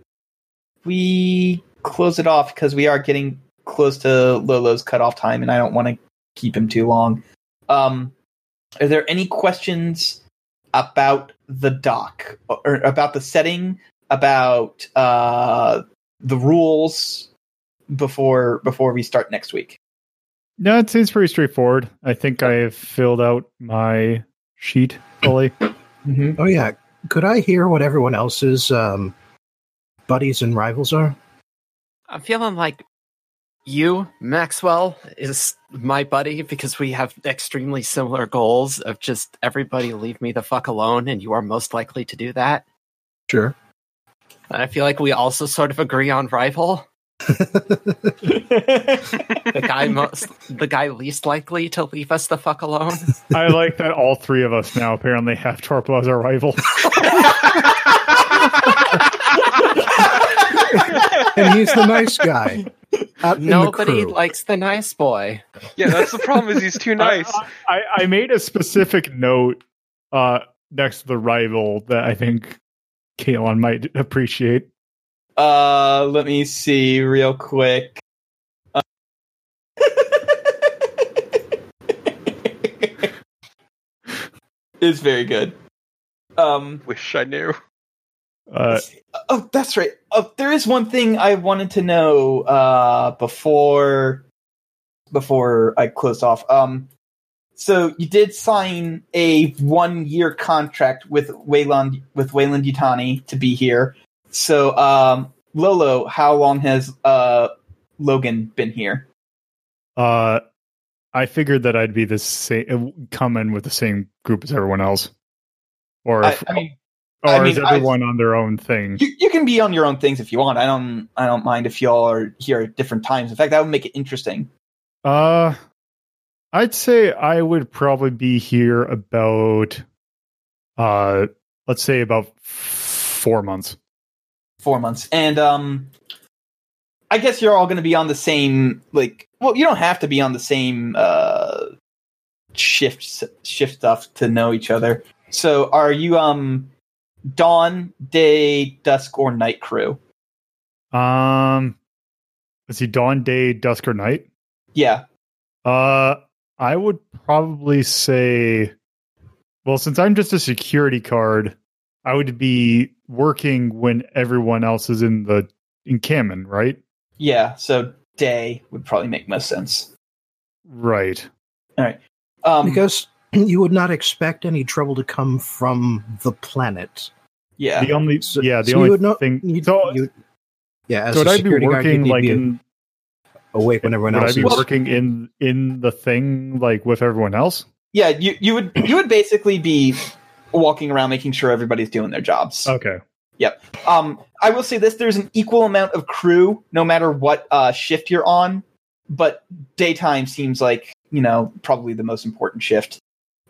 we close it off, because we are getting close to Lolo's cutoff time, and I don't want to keep him too long. Um, are there any questions about the doc or about the setting, about uh, the rules before before we start next week? No, it seems pretty straightforward. I think I have filled out my sheet fully. Mm-hmm. Oh yeah, could I hear what everyone else's um, buddies and rivals are? I'm feeling like You, Maxwell, is my buddy because we have extremely similar goals of just everybody leave me the fuck alone, and you are most likely to do that. Sure. And I feel like we also sort of agree on rival. The guy most, the guy least likely to leave us the fuck alone. I like that all three of us now apparently have Torpo as our rival. and he's the nice guy. Out the Nobody likes the nice boy. Yeah, that's the problem. Is he's too *laughs* nice. I, I made a specific note uh, next to the rival that I think Kalen might appreciate. Uh, let me see real quick. Uh, *laughs* it's very good. Um, Wish I knew. Uh, oh, that's right. Oh, there is one thing I wanted to know uh, before before I closed off. Um, so you did sign a one year contract with Weyland with Weyland Yutani to be here. So um, Lolo, how long has uh, Logan been here? uh, I figured that I'd be the same, come in with the same group as everyone else, or I, if, I mean, or I is mean, I- everyone on their own thing? you, you can be on your own things if you want. I don't I don't mind if y'all are here at different times. In fact, that would make it interesting. Uh, I'd say I would probably be here about, uh, let's say about four months. Four months. And um i guess you're all going to be on the same like well you don't have to be on the same uh shift shift stuff to know each other. So are you um dawn day dusk or night crew? Um, let's see, dawn, day, dusk, or night. yeah. Uh, I would probably say, well, since I'm just a security card, I would be working when everyone else is in the in encampment, right? yeah so day would probably make most sense Right. um because *clears throat* you would not expect any trouble to come from the planet. yeah The only, So- yeah, the so only would know- thing. you'd- so, you- yeah, as so would a I be security guard, you'd working need like be in? awake when everyone Would I else be is. working in in the thing like with everyone else? yeah you you would you would basically be walking around making sure everybody's doing their jobs Okay. Yep. Um, I will say this: there's an equal amount of crew, no matter what uh, shift you're on. But daytime seems like you know probably the most important shift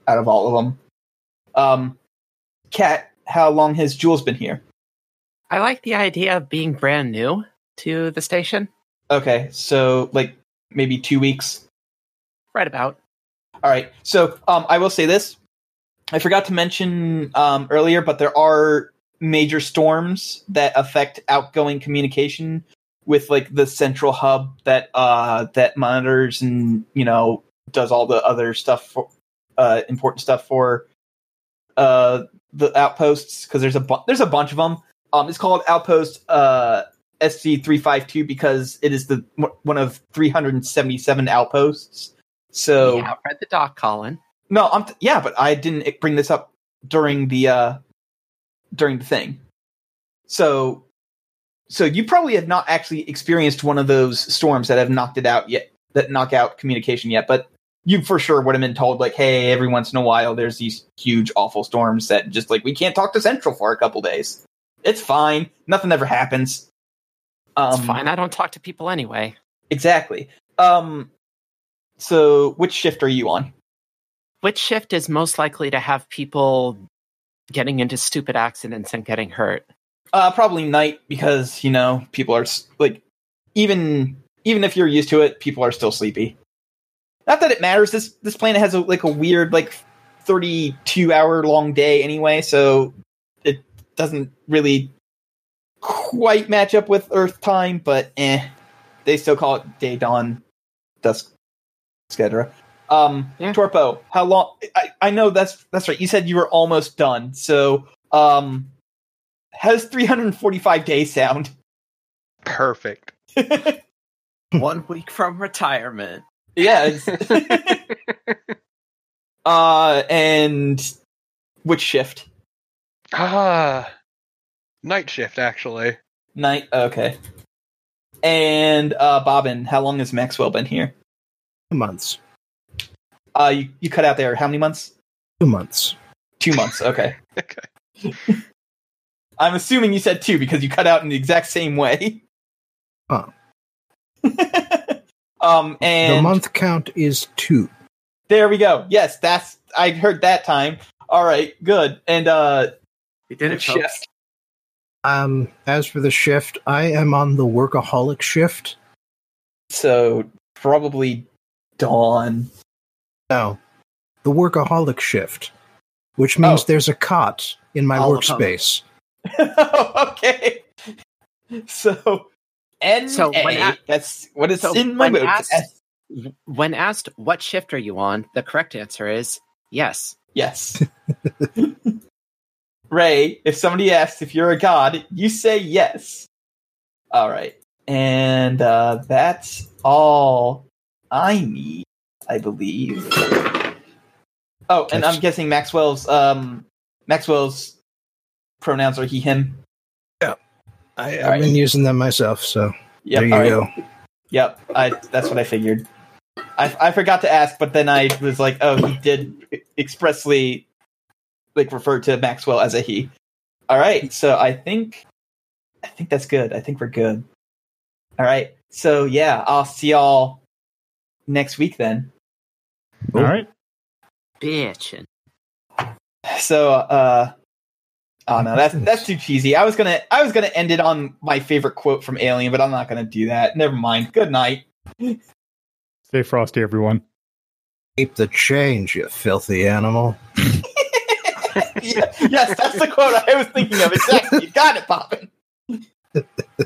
out of all of them. Um, Kat, how long has Jules been here? I like the idea of being brand new to the station. Okay, so like maybe two weeks. Right about. All right. So um, I will say this: I forgot to mention um, earlier, but there are major storms that affect outgoing communication with like the central hub that uh, that monitors and you know does all the other stuff for uh, important stuff for uh, the outposts because there's a bu- there's a bunch of them. Um, it's called Outpost uh, SC three five two because it is the one of three hundred and seventy seven outposts. So yeah, read the doc, Colin. No, I'm t- yeah, but I didn't bring this up during the uh during the thing. So so you probably have not actually experienced one of those storms that have knocked it out yet that knock out communication yet, but you for sure would have been told like, hey, every once in a while there's these huge awful storms that just like we can't talk to Central for a couple days. It's fine. Nothing ever happens. Um, It's fine. I don't talk to people anyway. Exactly. Um so which shift are you on? Which shift is most likely to have people getting into stupid accidents and getting hurt? Uh, probably night because you know people are like even even if you're used to it, people are still sleepy. Not that it matters. This this planet has a, like a weird like thirty two hour long day anyway, so it doesn't really quite match up with Earth time. But eh, they still call it day, dawn, dusk, etc. Um, Yeah. Torpo, how long? I, I know that's that's right. You said you were almost done. So, um, how does 345 days sound? Perfect. *laughs* One week from retirement. yeah. it's- *laughs* uh, and which shift? Ah, night shift actually. Night. Okay. and uh, Bobbin, how long has Maxwell been here? Two months. Uh, you, you cut out there. How many months? Two months. Two months. Okay. *laughs* Okay. *laughs* I'm assuming you said two because you cut out in the exact same way. Huh. *laughs* um, and the month count is two. there we go. Yes, that's I heard that time. All right, good. And uh, We did it, shift. folks. Um, as for the shift, I am on the workaholic shift. So probably dawn. No, the workaholic shift, which means Oh. there's a cot in my All workspace. *laughs* okay. So N So when A. a- That's what is so in my when notes. asked- When asked what shift are you on, the correct answer is yes. Yes. *laughs* Ray, if somebody asks if you're a god, you say yes. All right. And uh, that's all I need, I believe. Oh, and I'm guessing Maxwell's um Maxwell's pronouns are he him. Yeah. I, I've Alright. been using them myself, so Yep. there you all right. go. Yep. I that's what I figured. I I forgot to ask, but then I was like, oh, he did expressly like refer to Maxwell as a he. All right. So I think I think that's good. I think we're good. All right. So yeah, I'll see y'all next week then. All right. Bitchin'. So uh Oh no, that's that's too cheesy. I was gonna I was gonna end it on my favorite quote from Alien, but I'm not gonna do that. Never mind. Good night. Stay frosty, everyone. Keep the change, you filthy animal. Yeah, *laughs* *laughs* yes, that's the quote I was thinking of. Exactly. You got it, Bobbin. *laughs*